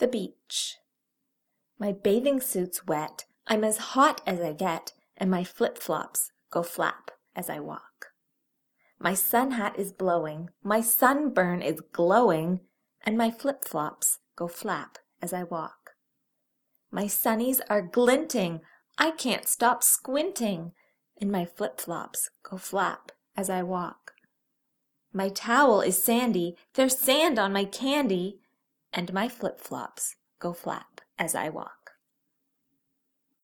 The beach. My bathing suit's wet, I'm as hot as I get, and my flip flops go flap as I walk. My sun hat is blowing, my sunburn is glowing, and my flip flops go flap as I walk. My sunnies are glinting, I can't stop squinting, and my flip flops go flap as I walk. My towel is sandy, there's sand on my candy, and my flip flops go flap as I walk.